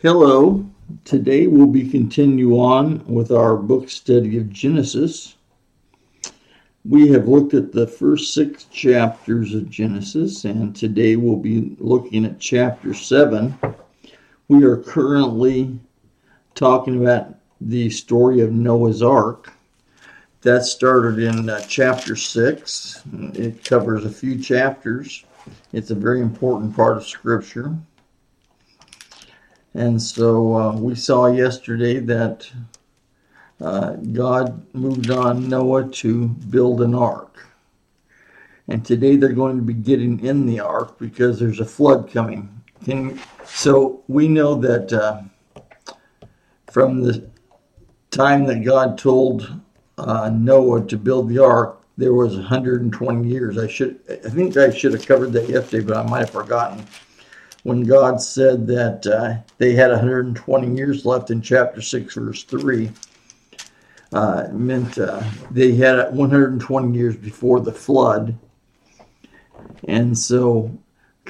Hello. Today we'll be continue on with our book study of Genesis. We have looked at the first six chapters of Genesis, and today we'll be looking at chapter seven. We are currently talking about the story of Noah's Ark. That started in uh, chapter six. It covers a few chapters. It's a very important part of Scripture. And so uh, we saw yesterday that uh, God moved on Noah to build an ark. And today they're going to be getting in the ark because there's a flood coming. Can, so we know that uh, from the time that God told uh, Noah to build the ark, there was 120 years. I should, I think I should have covered that yesterday, but I might have forgotten when God said that uh, they had 120 years left in chapter 6, verse 3. Uh, meant uh, they had 120 years before the flood. And so,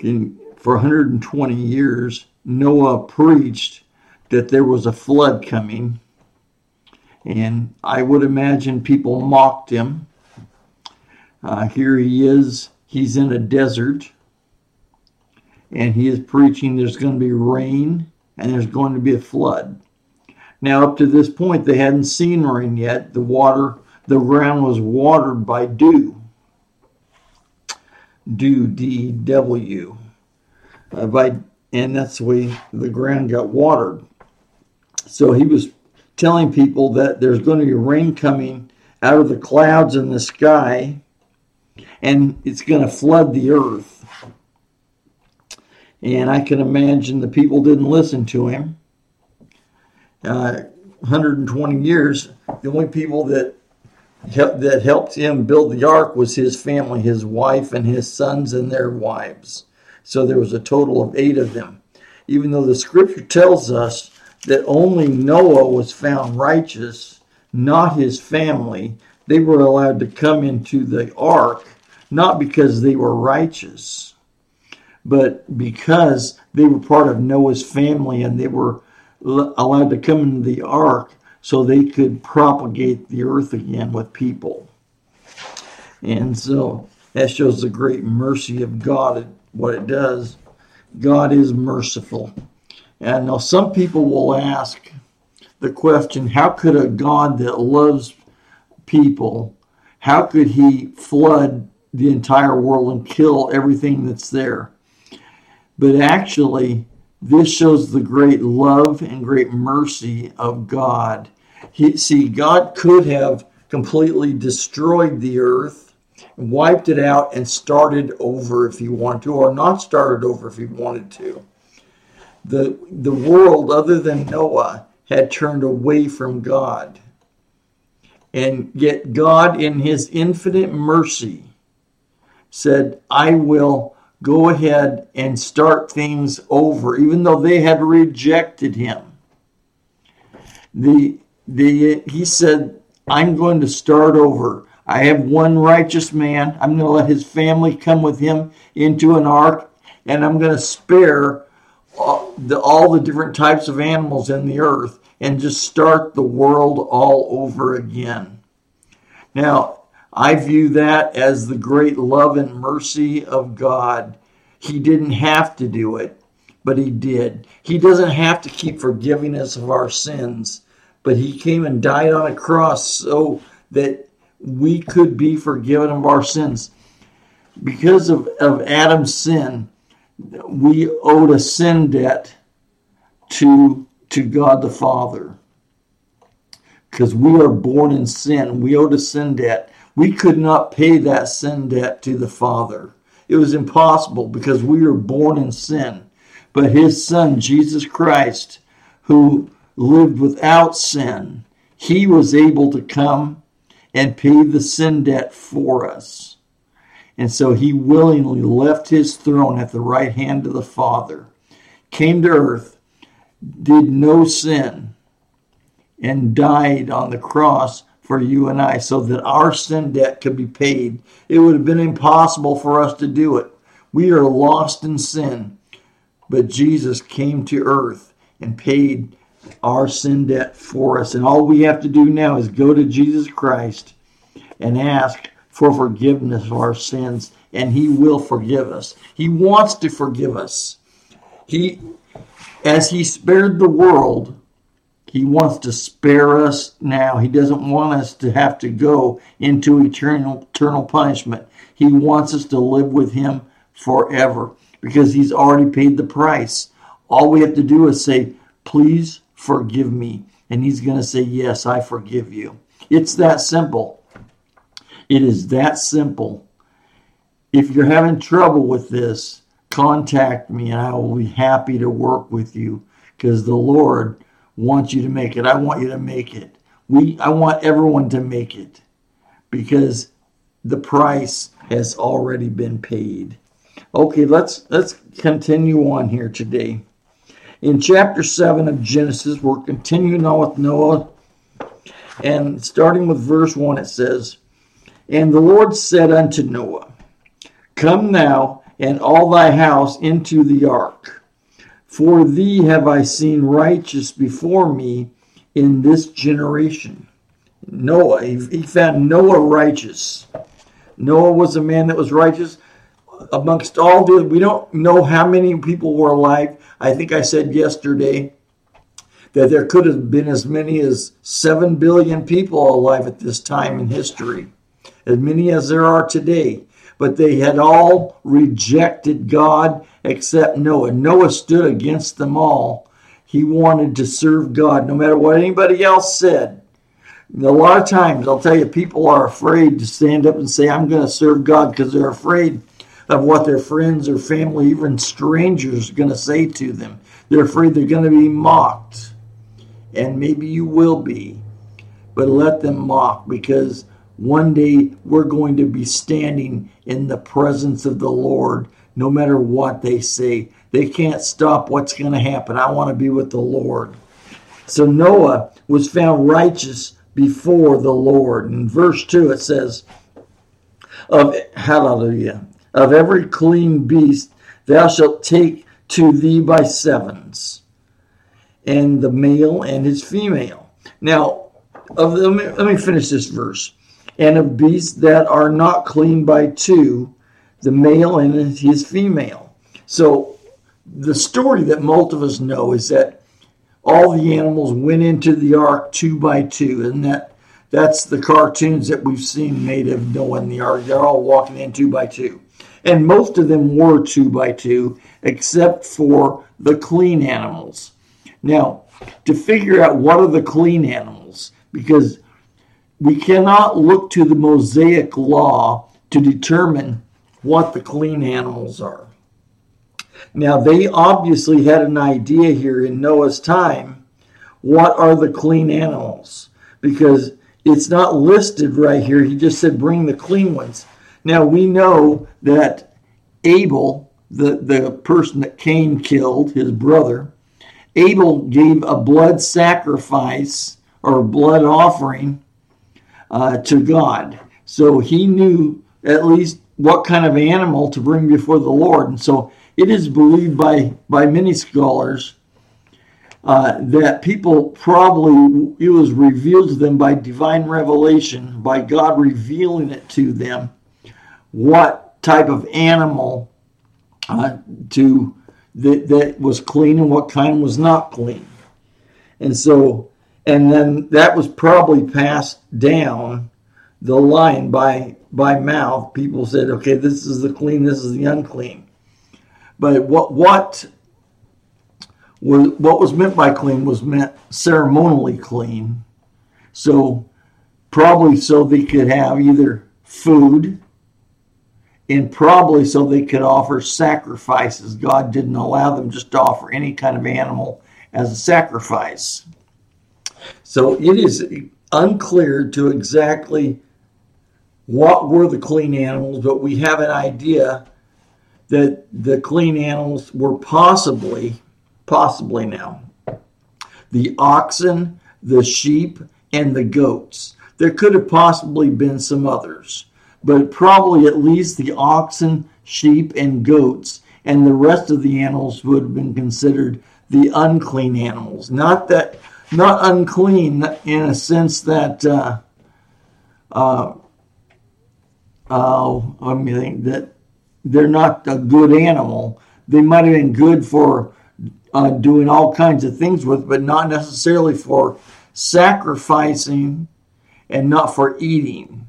in, for 120 years, Noah preached that there was a flood coming. And I would imagine people mocked him. Uh, here he is, he's in a desert and he is preaching there's going to be rain and there's going to be a flood. Now, up to this point, they hadn't seen rain yet. The water, the ground was watered by dew. Dew, D W. Uh, by, and that's the way the ground got watered. So he was telling people that there's going to be rain coming out of the clouds in the sky and it's going to flood the earth and I can imagine the people didn't listen to him. Uh, 120 years, the only people that that helped him build the ark was his family, his wife, and his sons and their wives. So there was a total of eight of them. Even though the scripture tells us that only Noah was found righteous, not his family, they were allowed to come into the ark not because they were righteous but because they were part of Noah's family and they were allowed to come into the ark so they could propagate the earth again with people. And so that shows the great mercy of God, what it does. God is merciful. And now some people will ask the question how could a God that loves people, how could he flood the entire world and kill everything that's there? But actually, this shows the great love and great mercy of God. He, see, God could have completely destroyed the earth, wiped it out, and started over if he wanted to, or not started over if he wanted to. The, the world, other than Noah, had turned away from God. And yet, God, in his infinite mercy, said, I will go ahead and start things over, even though they had rejected him. The, the, he said, I'm going to start over. I have one righteous man. I'm going to let his family come with him into an ark, and I'm going to spare all the, all the different types of animals in the earth and just start the world all over again. Now, I view that as the great love and mercy of God. He didn't have to do it, but He did. He doesn't have to keep forgiving us of our sins, but He came and died on a cross so that we could be forgiven of our sins. Because of, of Adam's sin, we owed a sin debt to, to God the Father. Because we are born in sin, we owed a sin debt we could not pay that sin debt to the Father. It was impossible because we were born in sin. But his son, Jesus Christ, who lived without sin, he was able to come and pay the sin debt for us. And so he willingly left his throne at the right hand of the Father, came to earth, did no sin, and died on the cross for you and I so that our sin debt could be paid. It would have been impossible for us to do it. We are lost in sin, but Jesus came to earth and paid our sin debt for us. And all we have to do now is go to Jesus Christ and ask for forgiveness of our sins, and He will forgive us. He wants to forgive us. He, as He spared the world, He wants to spare us now. He doesn't want us to have to go into eternal, eternal punishment. He wants us to live with Him forever because He's already paid the price. All we have to do is say, Please forgive me. And He's going to say, Yes, I forgive you. It's that simple. It is that simple. If you're having trouble with this, contact me and I will be happy to work with you because the Lord wants you to make it. I want you to make it. We I want everyone to make it because the price has already been paid. Okay, let's let's continue on here today. In chapter 7 of Genesis, we're continuing on with Noah. And starting with verse 1, it says, And the Lord said unto Noah, Come now and all thy house into the ark. For thee have I seen righteous before me in this generation. Noah, he found Noah righteous. Noah was a man that was righteous amongst all the, we don't know how many people were alive. I think I said yesterday that there could have been as many as 7 billion people alive at this time in history, as many as there are today. But they had all rejected God except Noah. Noah stood against them all. He wanted to serve God no matter what anybody else said. A lot of times, I'll tell you, people are afraid to stand up and say, I'm going to serve God because they're afraid of what their friends or family, even strangers, are going to say to them. They're afraid they're going to be mocked. And maybe you will be. But let them mock because one day we're going to be standing in the presence of the Lord no matter what they say. They can't stop what's going to happen. I want to be with the Lord. So Noah was found righteous before the Lord. In verse 2 it says, of hallelujah of every clean beast thou shalt take to thee by sevens, and the male and his female. Now, of the, let, me, let me finish this verse. And of beasts that are not clean by two, the male and his female. So, the story that most of us know is that all the animals went into the ark two by two, and that that's the cartoons that we've seen made of Noah and the ark. They're all walking in two by two and most of them were two by two, except for the clean animals. Now, to figure out what are the clean animals, because we cannot look to the Mosaic law to determine what the clean animals are. Now, they obviously had an idea here in Noah's time what are the clean animals, because it's not listed right here. He just said, bring the clean ones. Now we know that Abel, the, the person that Cain killed, his brother, Abel gave a blood sacrifice or blood offering uh, to God. So he knew at least what kind of animal to bring before the Lord. And so it is believed by, by many scholars uh, that people probably, it was revealed to them by divine revelation, by God revealing it to them what type of animal uh, to that, that was clean and what kind was not clean. And so, and then that was probably passed down the line by by mouth. People said, okay, this is the clean, this is the unclean. But what what was what was meant by clean was meant ceremonially clean. So probably so they could have either food and probably so they could offer sacrifices. God didn't allow them just to offer any kind of animal as a sacrifice. So it is unclear to exactly what were the clean animals, but we have an idea that the clean animals were possibly, possibly now, the oxen, the sheep, and the goats. There could have possibly been some others but probably at least the oxen, sheep, and goats, and the rest of the animals would have been considered the unclean animals. Not that, not unclean in a sense that, uh, uh, uh, that they're not a good animal. They might have been good for uh, doing all kinds of things with, but not necessarily for sacrificing and not for eating.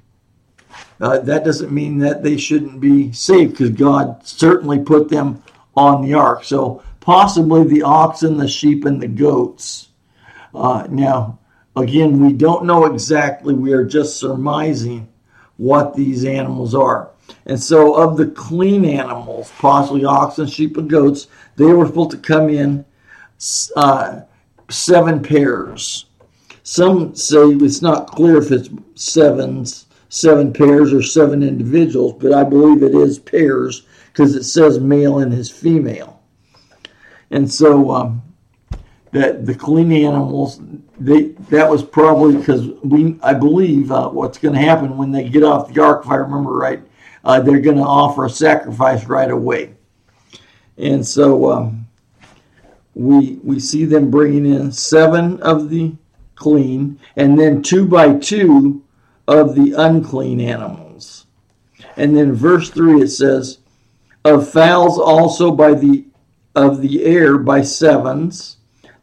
Uh, that doesn't mean that they shouldn't be saved because God certainly put them on the ark. So possibly the oxen, the sheep, and the goats. Uh, now, again, we don't know exactly. We are just surmising what these animals are. And so, of the clean animals, possibly oxen, sheep, and goats, they were supposed to come in uh, seven pairs. Some say it's not clear if it's sevens, seven pairs or seven individuals, but I believe it is pairs because it says male and his female. And so um, that the clean animals, they that was probably because we I believe uh, what's going to happen when they get off the ark, if I remember right, uh, they're going to offer a sacrifice right away. And so um, we we see them bringing in seven of the clean, and then two by two of the unclean animals. And then verse three it says, "Of fowls also by the of the air by sevens,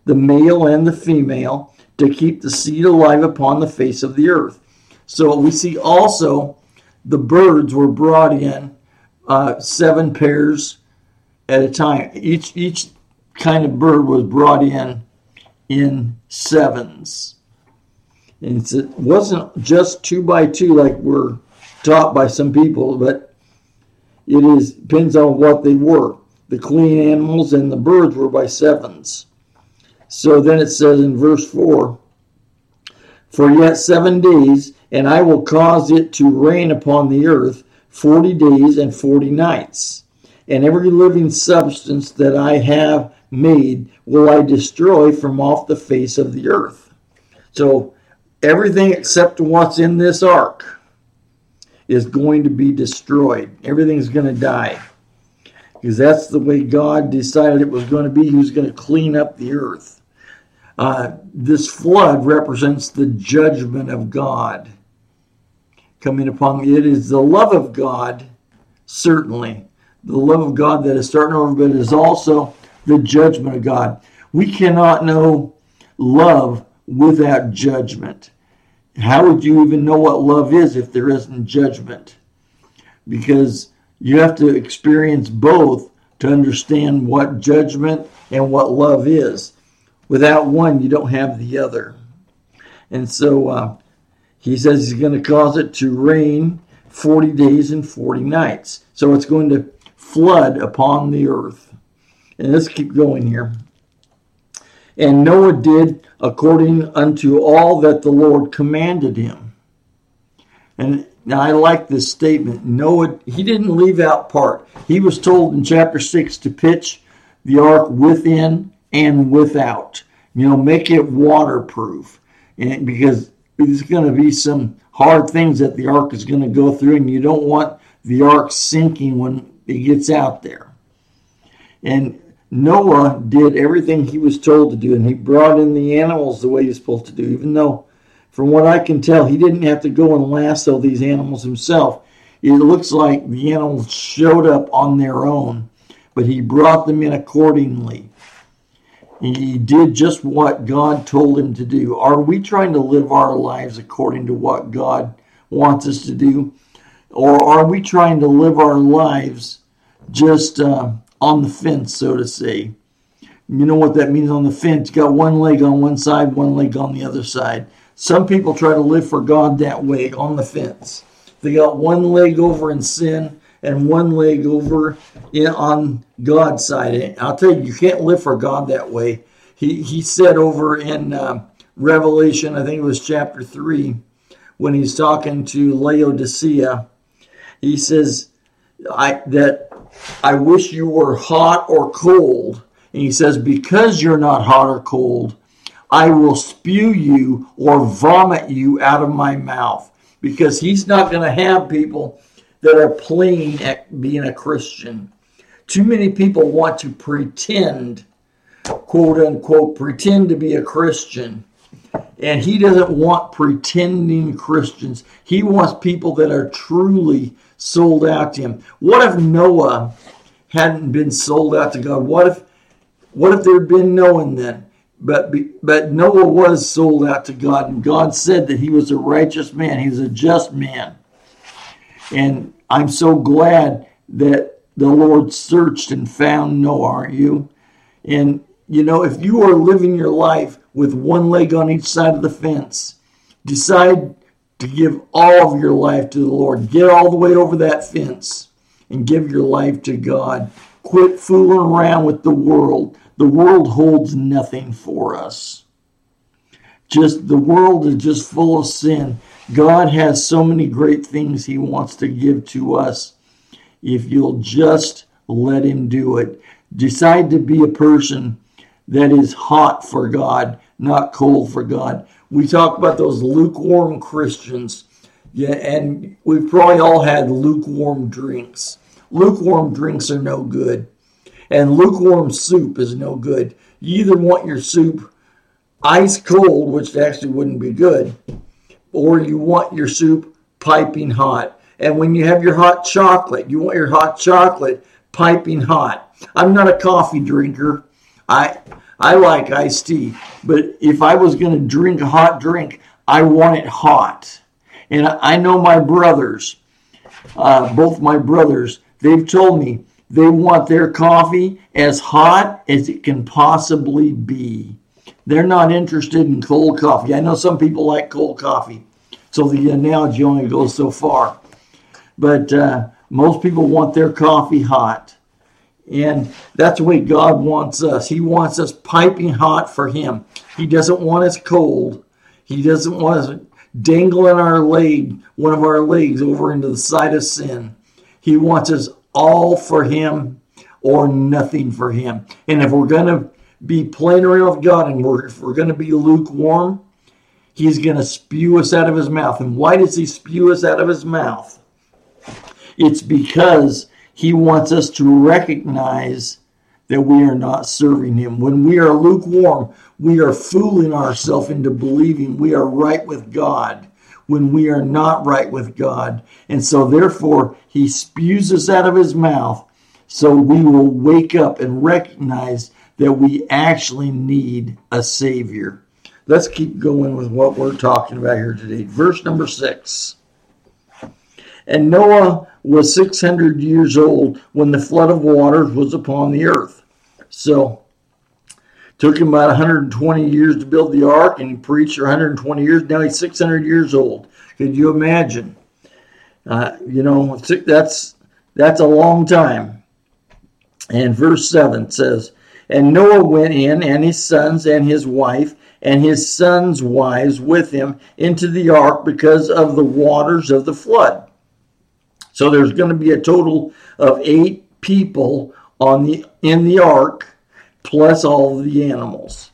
the male and the female, to keep the seed alive upon the face of the earth." So we see also the birds were brought in uh, seven pairs at a time. Each each kind of bird was brought in in sevens. And it wasn't just two by two like we're taught by some people, but it is depends on what they were. The clean animals and the birds were by sevens. So then it says in verse 4 For yet seven days, and I will cause it to rain upon the earth forty days and forty nights. And every living substance that I have made will I destroy from off the face of the earth. So everything except what's in this ark is going to be destroyed. Everything's going to die. Because that's the way God decided it was going to be. He was going to clean up the earth. Uh, this flood represents the judgment of God coming upon me. It is the love of God, certainly. The love of God that is starting over, but it is also the judgment of God. We cannot know love without judgment. How would you even know what love is if there isn't judgment? Because you have to experience both to understand what judgment and what love is. Without one, you don't have the other. And so uh, he says he's going to cause it to rain 40 days and 40 nights. So it's going to flood upon the earth. And let's keep going here. And Noah did according unto all that the Lord commanded him. And now I like this statement. Noah, he didn't leave out part. He was told in chapter 6 to pitch the ark within and without. You know, make it waterproof. And because there's going to be some hard things that the ark is going to go through, and you don't want the ark sinking when it gets out there. And Noah did everything he was told to do, and he brought in the animals the way he was supposed to do, even though, from what I can tell, he didn't have to go and lasso these animals himself. It looks like the animals showed up on their own, but he brought them in accordingly. He did just what God told him to do. Are we trying to live our lives according to what God wants us to do? Or are we trying to live our lives just uh, on the fence, so to say. You know what that means on the fence? Got one leg on one side, one leg on the other side. Some people try to live for God that way on the fence. They got one leg over in sin and one leg over in, on God's side. I'll tell you, you can't live for God that way. He, he said over in uh, Revelation, I think it was chapter 3, when he's talking to Laodicea, he says I, that I wish you were hot or cold. And he says, Because you're not hot or cold, I will spew you or vomit you out of my mouth. Because he's not going to have people that are playing at being a Christian. Too many people want to pretend quote unquote pretend to be a Christian. And he doesn't want pretending Christians. He wants people that are truly sold out to him. What if Noah hadn't been sold out to God? What if what if there had been no one then? But but Noah was sold out to God, and God said that he was a righteous man. He's a just man. And I'm so glad that the Lord searched and found Noah, aren't you? And you know, if you are living your life with one leg on each side of the fence, decide to give all of your life to the Lord. Get all the way over that fence and give your life to God. Quit fooling around with the world. The world holds nothing for us. Just the world is just full of sin. God has so many great things he wants to give to us if you'll just let him do it. Decide to be a person that is hot for God, not cold for God. We talk about those lukewarm Christians. Yeah, and we've probably all had lukewarm drinks. Lukewarm drinks are no good. And lukewarm soup is no good. You either want your soup ice cold, which actually wouldn't be good, or you want your soup piping hot. And when you have your hot chocolate, you want your hot chocolate piping hot. I'm not a coffee drinker. I I like iced tea, but if I was going to drink a hot drink, I want it hot. And I know my brothers, uh, both my brothers, they've told me they want their coffee as hot as it can possibly be. They're not interested in cold coffee. I know some people like cold coffee, so the analogy only goes so far. But uh, most people want their coffee hot. And that's the way God wants us. He wants us piping hot for Him. He doesn't want us cold. He doesn't want us dangling our leg, one of our legs, over into the side of sin. He wants us all for Him or nothing for Him. And if we're going to be playing around with God and we're, if we're going to be lukewarm, He's going to spew us out of His mouth. And why does He spew us out of His mouth? It's because he wants us to recognize that we are not serving Him. When we are lukewarm, we are fooling ourselves into believing we are right with God when we are not right with God. And so, therefore, He spews us out of His mouth so we will wake up and recognize that we actually need a Savior. Let's keep going with what we're talking about here today. Verse number six. And Noah was 600 years old when the flood of waters was upon the earth. So, took him about 120 years to build the ark, and he preached for 120 years. Now he's 600 years old. Could you imagine? Uh, you know, that's that's a long time. And verse 7 says, And Noah went in, and his sons, and his wife, and his sons' wives with him into the ark because of the waters of the flood. So there's going to be a total of eight people on the in the ark, plus all the animals.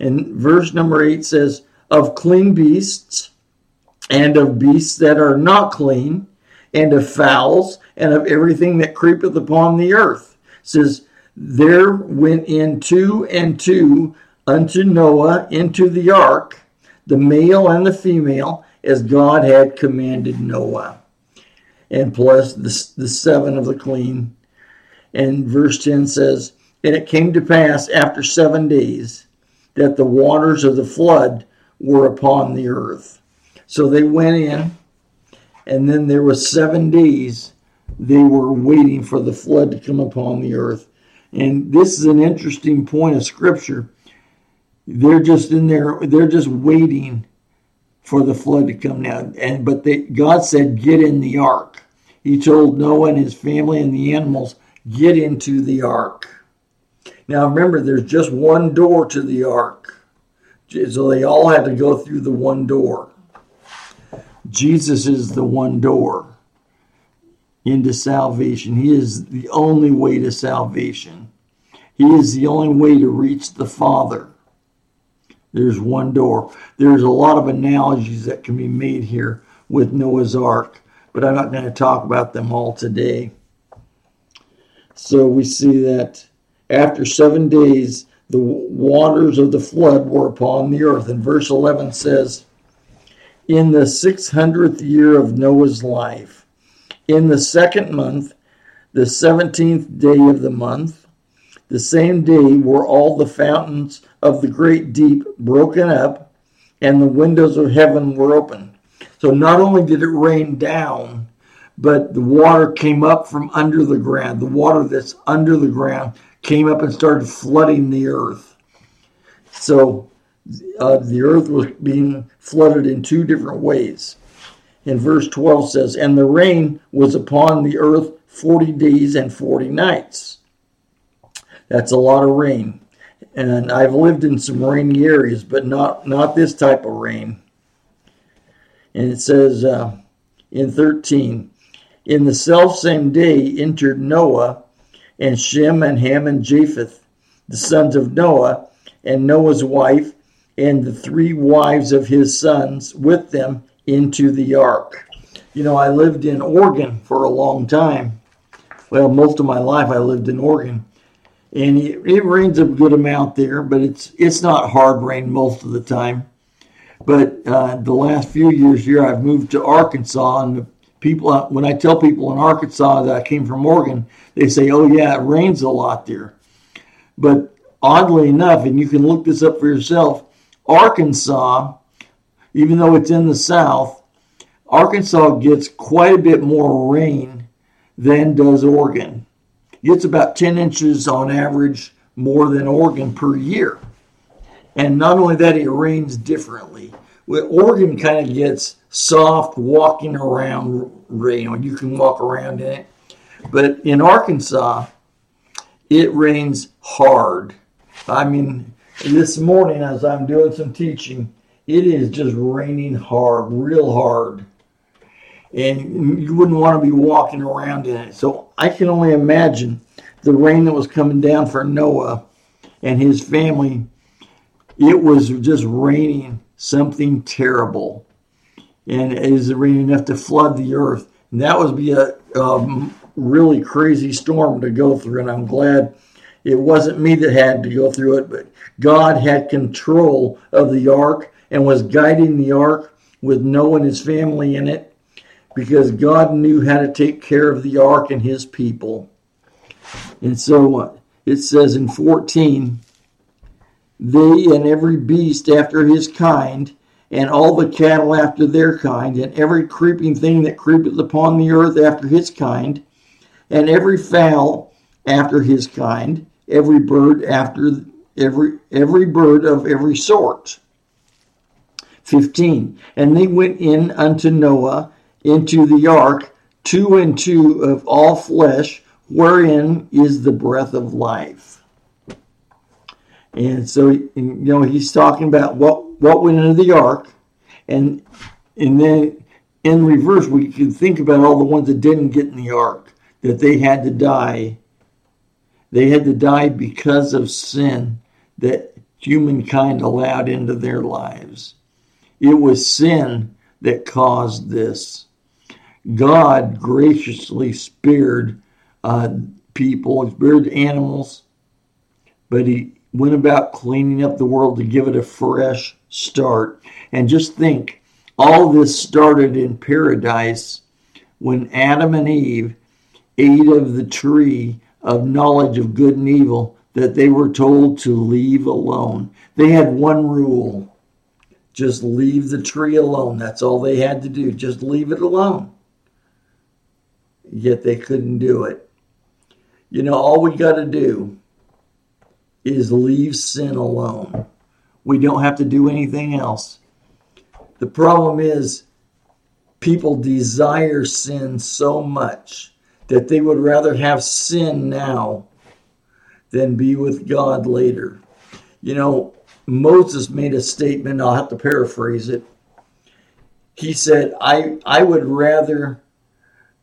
And verse number eight says, "Of clean beasts, and of beasts that are not clean, and of fowls, and of everything that creepeth upon the earth." It says, "There went in two and two unto Noah into the ark, the male and the female, as God had commanded Noah." and plus the, the seven of the clean. And verse 10 says, And it came to pass after seven days that the waters of the flood were upon the earth. So they went in, and then there was seven days they were waiting for the flood to come upon the earth. And this is an interesting point of scripture. They're just in there, they're just waiting for the flood to come down. And but they, God said, "Get in the ark." He told Noah and his family and the animals, "Get into the ark." Now remember, there's just one door to the ark, so they all had to go through the one door. Jesus is the one door into salvation. He is the only way to salvation. He is the only way to reach the Father. There's one door. There's a lot of analogies that can be made here with Noah's Ark, but I'm not going to talk about them all today. So we see that after seven days, the waters of the flood were upon the earth. And verse 11 says, In the 600th year of Noah's life, in the second month, the 17th day of the month, the same day were all the fountains of the great deep broken up, and the windows of heaven were opened. So not only did it rain down, but the water came up from under the ground. The water that's under the ground came up and started flooding the earth. So uh, the earth was being flooded in two different ways. In verse 12 says, And the rain was upon the earth 40 days and 40 nights. That's a lot of rain. And I've lived in some rainy areas, but not, not this type of rain. And it says uh, in 13, In the self same day entered Noah and Shem and Ham and Japheth, the sons of Noah, and Noah's wife, and the three wives of his sons with them into the ark. You know, I lived in Oregon for a long time. Well, most of my life I lived in Oregon. And it, it rains a good amount there, but it's it's not hard rain most of the time. But uh, the last few years here, I've moved to Arkansas, and people uh, when I tell people in Arkansas that I came from Oregon, they say, "Oh yeah, it rains a lot there." But oddly enough, and you can look this up for yourself, Arkansas, even though it's in the south, Arkansas gets quite a bit more rain than does Oregon. It gets about 10 inches on average more than Oregon per year. And not only that, it rains differently. Oregon kind of gets soft walking around rain. You can walk around in it. But in Arkansas, it rains hard. I mean, this morning as I'm doing some teaching, it is just raining hard, real hard. And you wouldn't want to be walking around in it. So I can only imagine the rain that was coming down for Noah and his family. It was just raining something terrible. And is rain enough to flood the earth. And that would be a, a really crazy storm to go through. And I'm glad it wasn't me that had to go through it, but God had control of the ark and was guiding the ark with Noah and his family in it because God knew how to take care of the ark and his people. And so uh, it says in 14, they and every beast after his kind, and all the cattle after their kind, and every creeping thing that creepeth upon the earth after his kind, and every fowl after his kind, every bird after every every bird of every sort. 15. And they went in unto Noah into the ark, two and two of all flesh, wherein is the breath of life. And so, you know, he's talking about what, what went into the ark. And, and then in reverse, we can think about all the ones that didn't get in the ark, that they had to die they had to die because of sin that humankind allowed into their lives. It was sin that caused this. God graciously spared uh, people, spared animals, but He went about cleaning up the world to give it a fresh start. And just think, all this started in paradise when Adam and Eve ate of the tree of knowledge of good and evil that they were told to leave alone. They had one rule just leave the tree alone. That's all they had to do, just leave it alone. Yet they couldn't do it. You know, all we got to do is leave sin alone. We don't have to do anything else. The problem is, people desire sin so much that they would rather have sin now than be with God later. You know, Moses made a statement, I'll have to paraphrase it. He said, I, I would rather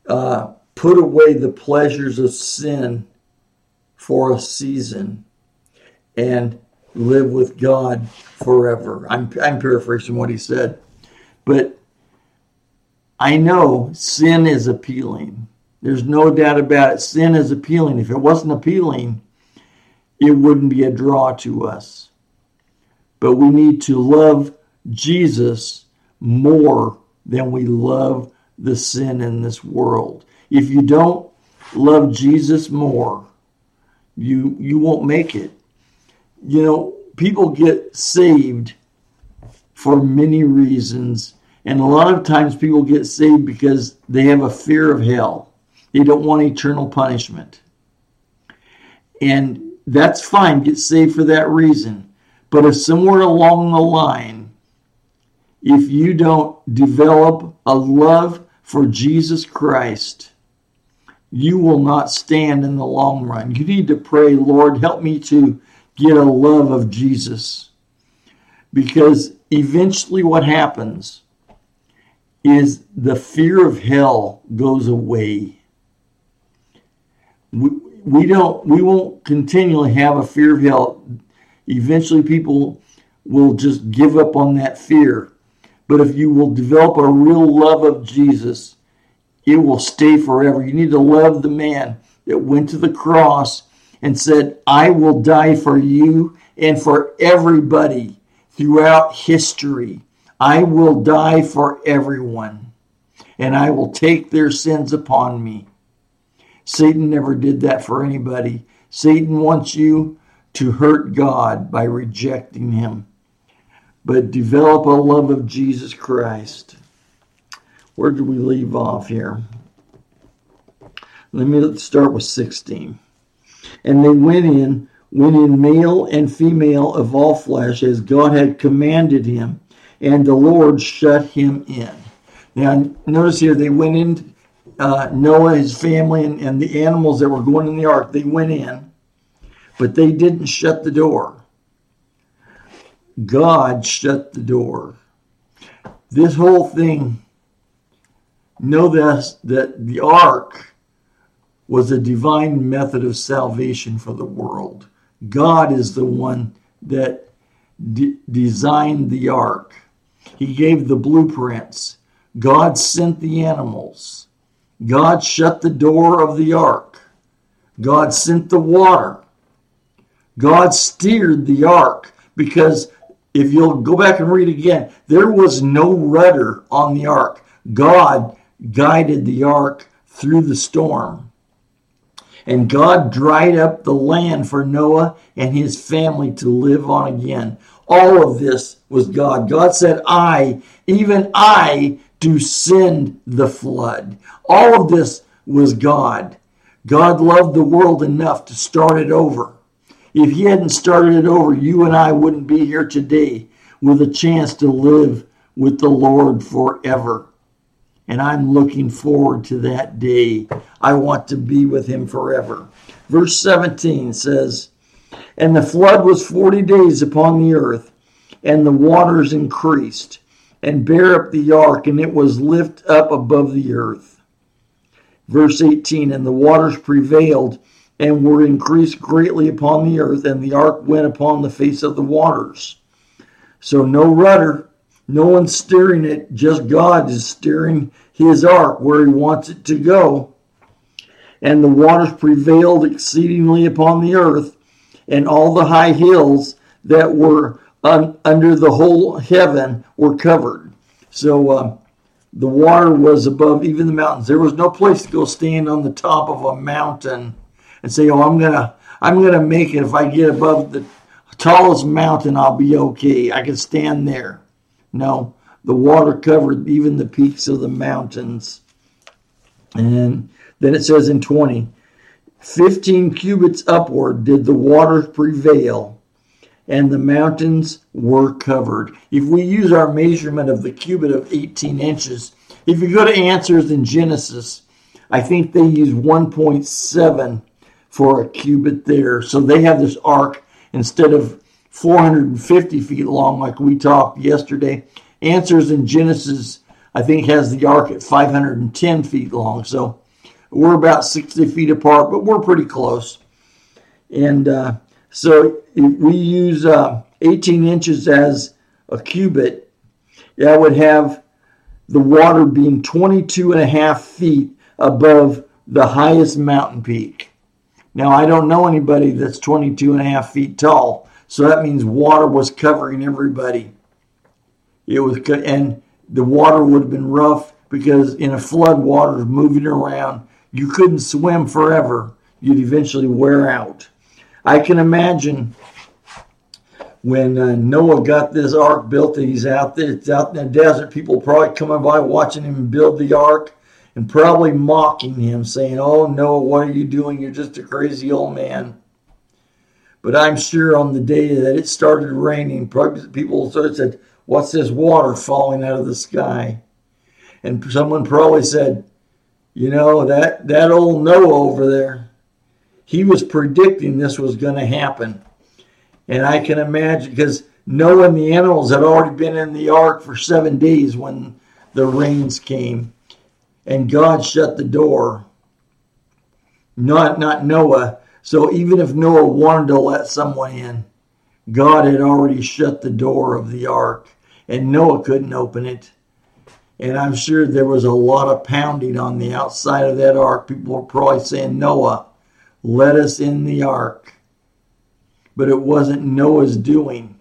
uh, put away the pleasures of sin for a season and live with God forever. I'm, I'm paraphrasing what he said. But I know sin is appealing. There's no doubt about it. Sin is appealing. If it wasn't appealing, it wouldn't be a draw to us. But we need to love Jesus more than we love the sin in this world. If you don't love Jesus more, you you won't make it. You know, people get saved for many reasons, and a lot of times people get saved because they have a fear of hell. They don't want eternal punishment. And that's fine, get saved for that reason. But if somewhere along the line, if you don't develop a love for Jesus Christ, you will not stand in the long run. You need to pray, Lord, help me to get a love of Jesus. Because eventually, what happens is the fear of hell goes away. We, we don't we won't continually have a fear of hell. Eventually people will just give up on that fear. But if you will develop a real love of Jesus, it will stay forever. You need to love the man that went to the cross and said, I will die for you and for everybody throughout history. I will die for everyone, and I will take their sins upon me. Satan never did that for anybody. Satan wants you to hurt God by rejecting him. But develop a love of Jesus Christ. Where do we leave off here? Let me start with 16. And they went in, went in male and female of all flesh, as God had commanded him, and the Lord shut him in. Now, notice here they went in uh, Noah, his family, and, and the animals that were going in the ark, they went in, but they didn't shut the door. God shut the door. This whole thing, know this, that the ark was a divine method of salvation for the world. God is the one that de- designed the ark. He gave the blueprints. God sent the animals. God shut the door of the ark. God sent the water. God steered the ark because if you'll go back and read again, there was no rudder on the ark. God guided the ark through the storm. And God dried up the land for Noah and his family to live on again. All of this was God. God said, I, even I, do send the flood. All of this was God. God loved the world enough to start it over. If He hadn't started it over, you and I wouldn't be here today with a chance to live with the Lord forever. And I'm looking forward to that day. I want to be with Him forever. Verse 17 says, And the flood was 40 days upon the earth, and the waters increased and bear up the ark, and it was lift up above the earth. Verse 18 And the waters prevailed and were increased greatly upon the earth, and the ark went upon the face of the waters. So no rudder, no one steering it, just God is steering his ark where he wants it to go. And the waters prevailed exceedingly upon the earth, and all the high hills that were un, under the whole heaven were covered. So uh, the water was above even the mountains. There was no place to go stand on the top of a mountain and say, "Oh, I'm gonna, I'm gonna make it. If I get above the tallest mountain, I'll be okay. I can stand there." No, the water covered even the peaks of the mountains. And then it says in 20, 15 cubits upward did the waters prevail and the mountains were covered. If we use our measurement of the cubit of 18 inches, if you go to answers in Genesis, I think they use 1.7 for a cubit there. So they have this ark instead of 450 feet long, like we talked yesterday. Answers in Genesis, I think, has the ark at 510 feet long. So we're about 60 feet apart, but we're pretty close. And uh, so we use uh, 18 inches as a cubit, that would have the water being 22 and a half feet above the highest mountain peak. Now, I don't know anybody that's 22 and a half feet tall, so that means water was covering everybody. It was, and the water would have been rough because in a flood, water moving around. You couldn't swim forever. You'd eventually wear out. I can imagine when uh, Noah got this ark built, he's out there, it's out in the desert. People probably coming by watching him build the ark and probably mocking him, saying, Oh, Noah, what are you doing? You're just a crazy old man. But I'm sure on the day that it started raining, people said, What's this water falling out of the sky? And someone probably said, You know, that, that old Noah over there, he was predicting this was going to happen. And I can imagine, because Noah and the animals had already been in the ark for seven days when the rains came and God shut the door. Not not Noah. So even if Noah wanted to let someone in, God had already shut the door of the ark, and Noah couldn't open it. And I'm sure there was a lot of pounding on the outside of that ark. People were probably saying, Noah, let us in the ark. But it wasn't Noah's doing.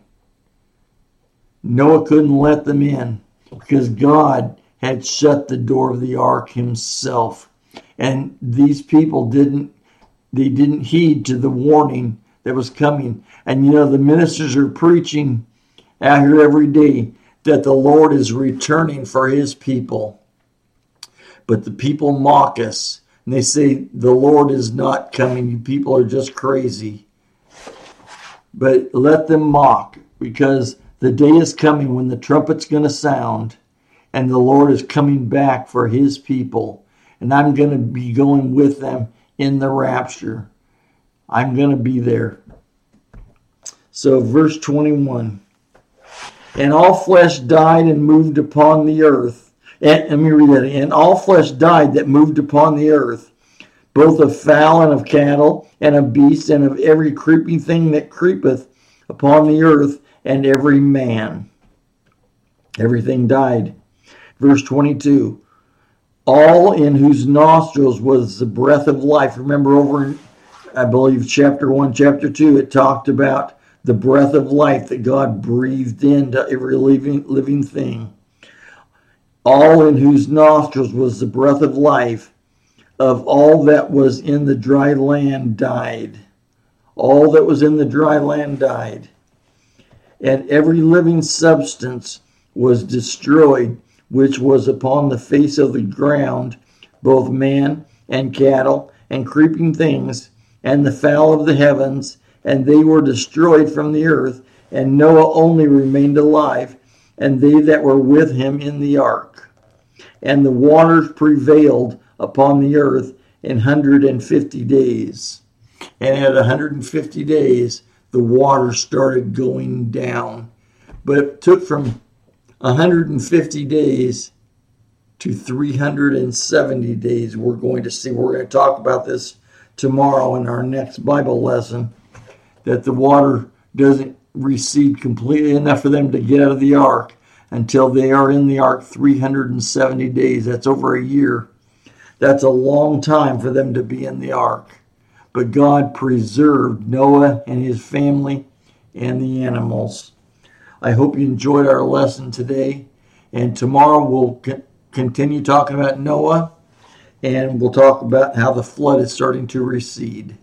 Noah couldn't let them in because God had shut the door of the ark himself. And these people didn't they didn't heed to the warning that was coming. And you know, the ministers are preaching out here every day that the Lord is returning for his people. But the people mock us and they say, The Lord is not coming. You people are just crazy. But let them mock because the day is coming when the trumpet's going to sound and the Lord is coming back for his people. And I'm going to be going with them in the rapture. I'm going to be there. So, verse 21 And all flesh died and moved upon the earth. And, let me read that. And all flesh died that moved upon the earth, both of fowl and of cattle, and of beasts, and of every creeping thing that creepeth upon the earth, and every man. Everything died. Verse 22 All in whose nostrils was the breath of life. Remember, over in, I believe, chapter 1, chapter 2, it talked about the breath of life that God breathed into every living, living thing. All in whose nostrils was the breath of life of all that was in the dry land died. All that was in the dry land died. And every living substance was destroyed which was upon the face of the ground, both man and cattle and creeping things, and the fowl of the heavens, and they were destroyed from the earth, and Noah only remained alive, and they that were with him in the ark. And the waters prevailed upon the earth in hundred and fifty days. And at a hundred and fifty days, the water started going down. But it took from 150 days to 370 days. We're going to see, we're going to talk about this tomorrow in our next Bible lesson that the water doesn't recede completely enough for them to get out of the ark until they are in the ark 370 days. That's over a year. That's a long time for them to be in the ark. But God preserved Noah and his family and the animals. I hope you enjoyed our lesson today. And tomorrow we'll continue talking about Noah and we'll talk about how the flood is starting to recede.